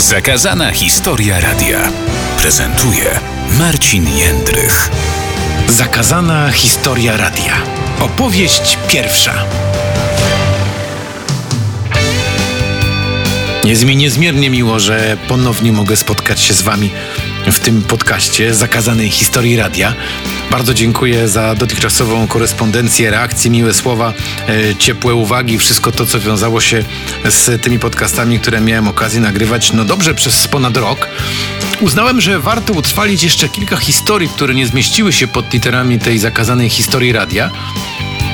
Zakazana historia radia prezentuje Marcin Jędrych. Zakazana historia radia. Opowieść pierwsza. Jest mi niezmiernie miło, że ponownie mogę spotkać się z Wami w tym podcaście Zakazanej Historii Radia. Bardzo dziękuję za dotychczasową korespondencję, reakcje, miłe słowa, e, ciepłe uwagi, wszystko to, co wiązało się z tymi podcastami, które miałem okazję nagrywać, no dobrze, przez ponad rok. Uznałem, że warto utrwalić jeszcze kilka historii, które nie zmieściły się pod literami tej zakazanej historii radia.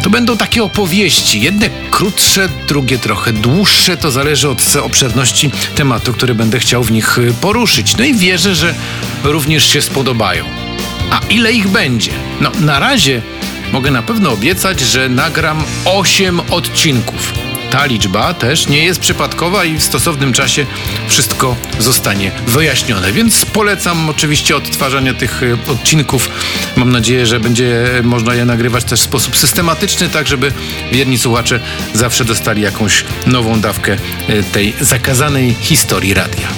To będą takie opowieści, jedne krótsze, drugie trochę dłuższe, to zależy od obszerności tematu, który będę chciał w nich y, poruszyć. No i wierzę, że również się spodobają. A ile ich będzie? No, na razie mogę na pewno obiecać, że nagram 8 odcinków ta liczba też nie jest przypadkowa i w stosownym czasie wszystko zostanie wyjaśnione. Więc polecam oczywiście odtwarzanie tych y, odcinków. Mam nadzieję, że będzie można je nagrywać też w sposób systematyczny, tak żeby wierni słuchacze zawsze dostali jakąś nową dawkę y, tej zakazanej historii radia.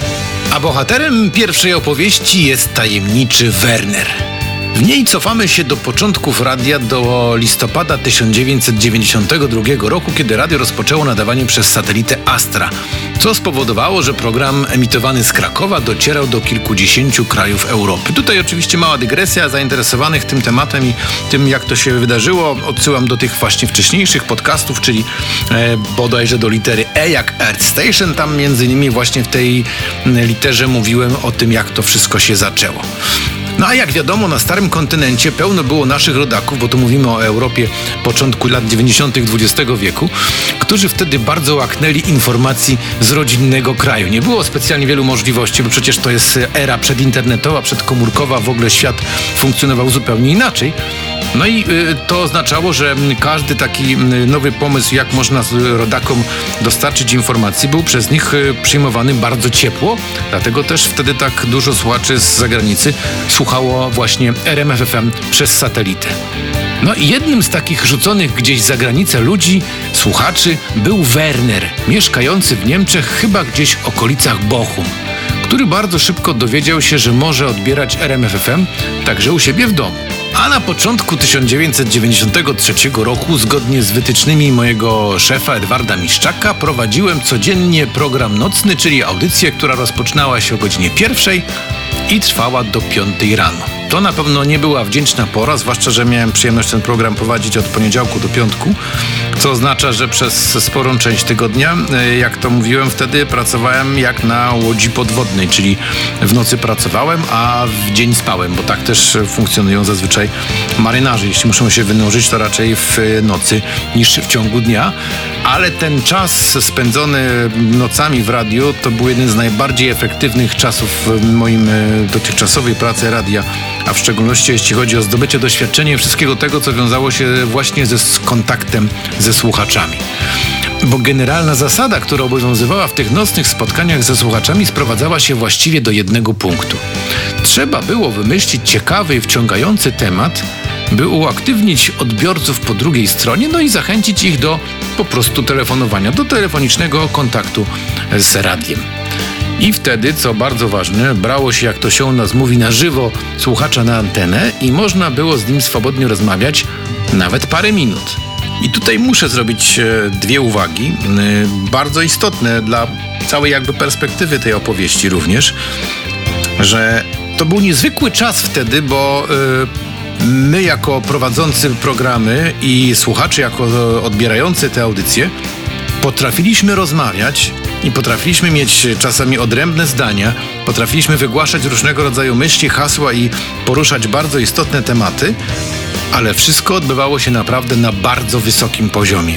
A bohaterem pierwszej opowieści jest tajemniczy Werner. W niej cofamy się do początków radia, do listopada 1992 roku, kiedy radio rozpoczęło nadawanie przez satelitę Astra, co spowodowało, że program emitowany z Krakowa docierał do kilkudziesięciu krajów Europy. Tutaj oczywiście mała dygresja zainteresowanych tym tematem i tym, jak to się wydarzyło. Odsyłam do tych właśnie wcześniejszych podcastów, czyli e, bodajże do litery E jak Earth Station. Tam między innymi właśnie w tej literze mówiłem o tym, jak to wszystko się zaczęło. No a jak wiadomo, na starym kontynencie pełno było naszych rodaków, bo tu mówimy o Europie początku lat 90. XX wieku, którzy wtedy bardzo łaknęli informacji z rodzinnego kraju. Nie było specjalnie wielu możliwości, bo przecież to jest era przedinternetowa, przedkomórkowa, w ogóle świat funkcjonował zupełnie inaczej. No i y, to oznaczało, że każdy taki nowy pomysł, jak można rodakom dostarczyć informacji, był przez nich y, przyjmowany bardzo ciepło. Dlatego też wtedy tak dużo słuchaczy z zagranicy słuchało właśnie RMFFM przez satelitę. No i jednym z takich rzuconych gdzieś za granicę ludzi, słuchaczy, był Werner, mieszkający w Niemczech, chyba gdzieś w okolicach Bochum który bardzo szybko dowiedział się, że może odbierać RMFFM także u siebie w domu. A na początku 1993 roku, zgodnie z wytycznymi mojego szefa Edwarda Miszczaka, prowadziłem codziennie program nocny, czyli audycję, która rozpoczynała się o godzinie pierwszej i trwała do piątej rano. To na pewno nie była wdzięczna pora, zwłaszcza, że miałem przyjemność ten program prowadzić od poniedziałku do piątku, co oznacza, że przez sporą część tygodnia, e, jak to mówiłem wtedy, pracowałem jak na łodzi podwodnej, czyli w nocy pracowałem, a w dzień spałem, bo tak też funkcjonują zazwyczaj marynarze. Jeśli muszą się wynurzyć, to raczej w nocy niż w ciągu dnia, ale ten czas spędzony nocami w radiu to był jeden z najbardziej efektywnych czasów w moim e, dotychczasowej pracy radia a w szczególności jeśli chodzi o zdobycie doświadczenia wszystkiego tego, co wiązało się właśnie ze, z kontaktem ze słuchaczami. Bo generalna zasada, która obowiązywała w tych nocnych spotkaniach ze słuchaczami, sprowadzała się właściwie do jednego punktu. Trzeba było wymyślić ciekawy i wciągający temat, by uaktywnić odbiorców po drugiej stronie, no i zachęcić ich do po prostu telefonowania, do telefonicznego kontaktu z radiem. I wtedy, co bardzo ważne, brało się, jak to się u nas mówi, na żywo słuchacza na antenę i można było z nim swobodnie rozmawiać nawet parę minut. I tutaj muszę zrobić e, dwie uwagi, e, bardzo istotne dla całej jakby perspektywy tej opowieści również, że to był niezwykły czas wtedy, bo e, my jako prowadzący programy i słuchacze jako odbierający te audycje potrafiliśmy rozmawiać i potrafiliśmy mieć czasami odrębne zdania, potrafiliśmy wygłaszać różnego rodzaju myśli, hasła i poruszać bardzo istotne tematy, ale wszystko odbywało się naprawdę na bardzo wysokim poziomie.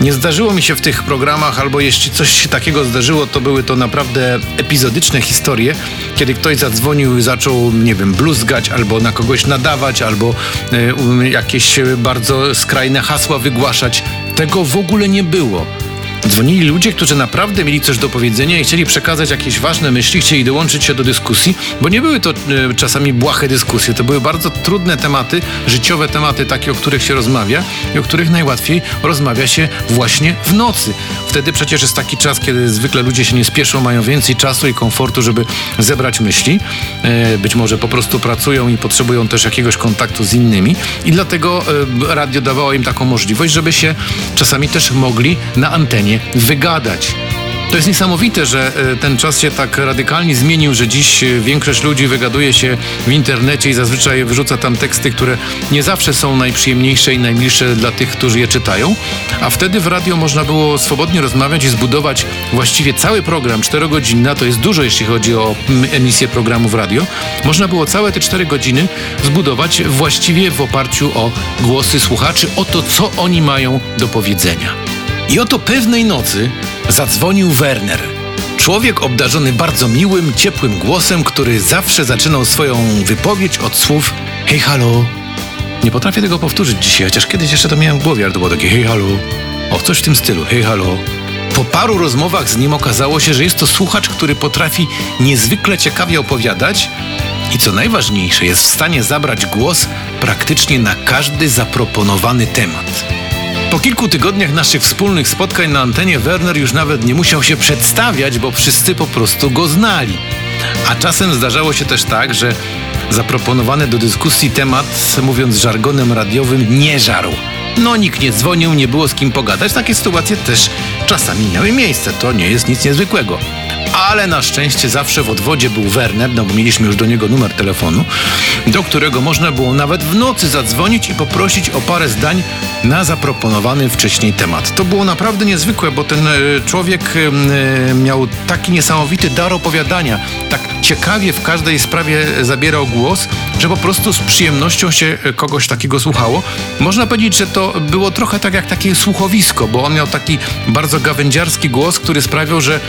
Nie zdarzyło mi się w tych programach, albo jeśli coś się takiego zdarzyło, to były to naprawdę epizodyczne historie, kiedy ktoś zadzwonił i zaczął, nie wiem, bluzgać, albo na kogoś nadawać, albo y, jakieś bardzo skrajne hasła wygłaszać. Tego w ogóle nie było. Dzwonili ludzie, którzy naprawdę mieli coś do powiedzenia i chcieli przekazać jakieś ważne myśli, chcieli dołączyć się do dyskusji, bo nie były to e, czasami błahe dyskusje, to były bardzo trudne tematy, życiowe tematy, takie, o których się rozmawia i o których najłatwiej rozmawia się właśnie w nocy. Wtedy przecież jest taki czas, kiedy zwykle ludzie się nie spieszą, mają więcej czasu i komfortu, żeby zebrać myśli. E, być może po prostu pracują i potrzebują też jakiegoś kontaktu z innymi i dlatego e, radio dawało im taką możliwość, żeby się czasami też mogli na antenie wygadać. To jest niesamowite, że e, ten czas się tak radykalnie zmienił, że dziś e, większość ludzi wygaduje się w internecie i zazwyczaj wyrzuca tam teksty, które nie zawsze są najprzyjemniejsze i najmilsze dla tych, którzy je czytają. A wtedy w radio można było swobodnie rozmawiać i zbudować właściwie cały program, 4 godziny, to jest dużo jeśli chodzi o emisję programu w radio. Można było całe te 4 godziny zbudować właściwie w oparciu o głosy słuchaczy, o to, co oni mają do powiedzenia. I oto pewnej nocy zadzwonił Werner. Człowiek obdarzony bardzo miłym, ciepłym głosem, który zawsze zaczynał swoją wypowiedź od słów hej halo. Nie potrafię tego powtórzyć dzisiaj, chociaż kiedyś jeszcze to miałem w głowie, ale to było takie hej halo. O, coś w tym stylu, hej halo. Po paru rozmowach z nim okazało się, że jest to słuchacz, który potrafi niezwykle ciekawie opowiadać i co najważniejsze, jest w stanie zabrać głos praktycznie na każdy zaproponowany temat. Po kilku tygodniach naszych wspólnych spotkań na antenie Werner już nawet nie musiał się przedstawiać, bo wszyscy po prostu go znali. A czasem zdarzało się też tak, że zaproponowany do dyskusji temat, mówiąc żargonem radiowym, nie żarł. No nikt nie dzwonił, nie było z kim pogadać. Takie sytuacje też czasami miały miejsce. To nie jest nic niezwykłego ale na szczęście zawsze w odwodzie był Werner, no bo mieliśmy już do niego numer telefonu, do którego można było nawet w nocy zadzwonić i poprosić o parę zdań na zaproponowany wcześniej temat. To było naprawdę niezwykłe, bo ten e, człowiek e, miał taki niesamowity dar opowiadania, tak ciekawie w każdej sprawie zabierał głos, że po prostu z przyjemnością się e, kogoś takiego słuchało. Można powiedzieć, że to było trochę tak jak takie słuchowisko, bo on miał taki bardzo gawędziarski głos, który sprawiał, że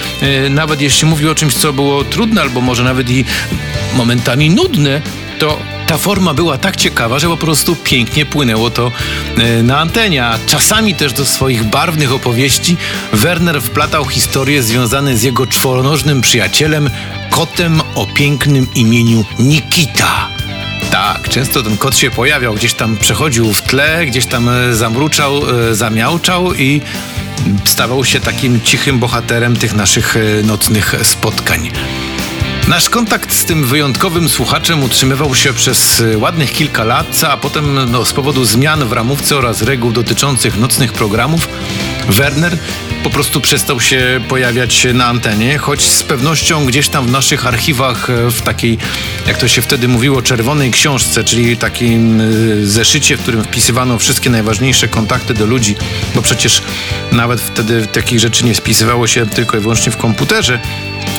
nawet jeśli jeśli mówił o czymś, co było trudne, albo może nawet i momentami nudne, to ta forma była tak ciekawa, że po prostu pięknie płynęło to e, na antenie. A czasami też do swoich barwnych opowieści Werner wplatał historie związane z jego czworonożnym przyjacielem, kotem o pięknym imieniu Nikita. Tak, często ten kot się pojawiał, gdzieś tam przechodził w tle, gdzieś tam e, zamruczał, e, zamiałczał i stawał się takim cichym bohaterem tych naszych e, nocnych spotkań. Nasz kontakt z tym wyjątkowym słuchaczem utrzymywał się przez ładnych kilka lat, a potem no, z powodu zmian w ramówce oraz reguł dotyczących nocnych programów Werner po prostu przestał się pojawiać na antenie, choć z pewnością gdzieś tam w naszych archiwach, e, w takiej, jak to się wtedy mówiło, czerwonej książce, czyli takim e, zeszycie, w którym wpisywano wszystkie najważniejsze kontakty do ludzi, bo przecież nawet wtedy takich rzeczy nie spisywało się tylko i wyłącznie w komputerze,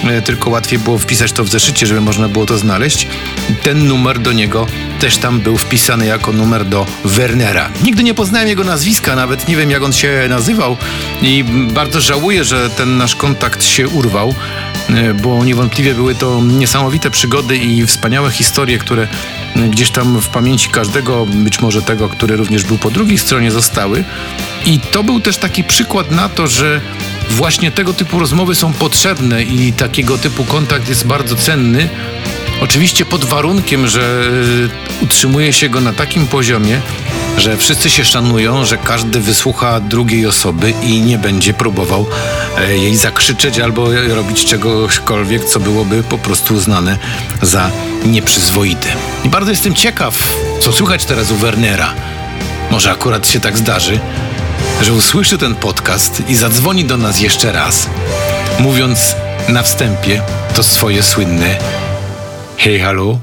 e, tylko łatwiej było wpisać to w zeszycie, żeby można było to znaleźć. Ten numer do niego też tam był wpisany jako numer do Wernera. Nigdy nie poznałem jego nazwiska, nawet nie wiem jak on się nazywał i bardzo żałuję, że ten nasz kontakt się urwał, e, bo niewątpliwie były to niesamowite przygody i wspaniałe historie, które gdzieś tam w pamięci każdego, być może tego, który również był po drugiej stronie, zostały. I to był też taki przykład na to, że właśnie tego typu rozmowy są potrzebne i takiego typu kontakt jest bardzo cenny. Oczywiście pod warunkiem, że e, utrzymuje się go na takim poziomie, że wszyscy się szanują, że każdy wysłucha drugiej osoby i nie będzie próbował e, jej zakrzyczeć albo robić czegośkolwiek, co byłoby po prostu uznane za nieprzyzwoite. I bardzo jestem ciekaw, co słychać teraz u Wernera. Może akurat się tak zdarzy, że usłyszy ten podcast i zadzwoni do nas jeszcze raz, mówiąc na wstępie to swoje słynne hej, halo,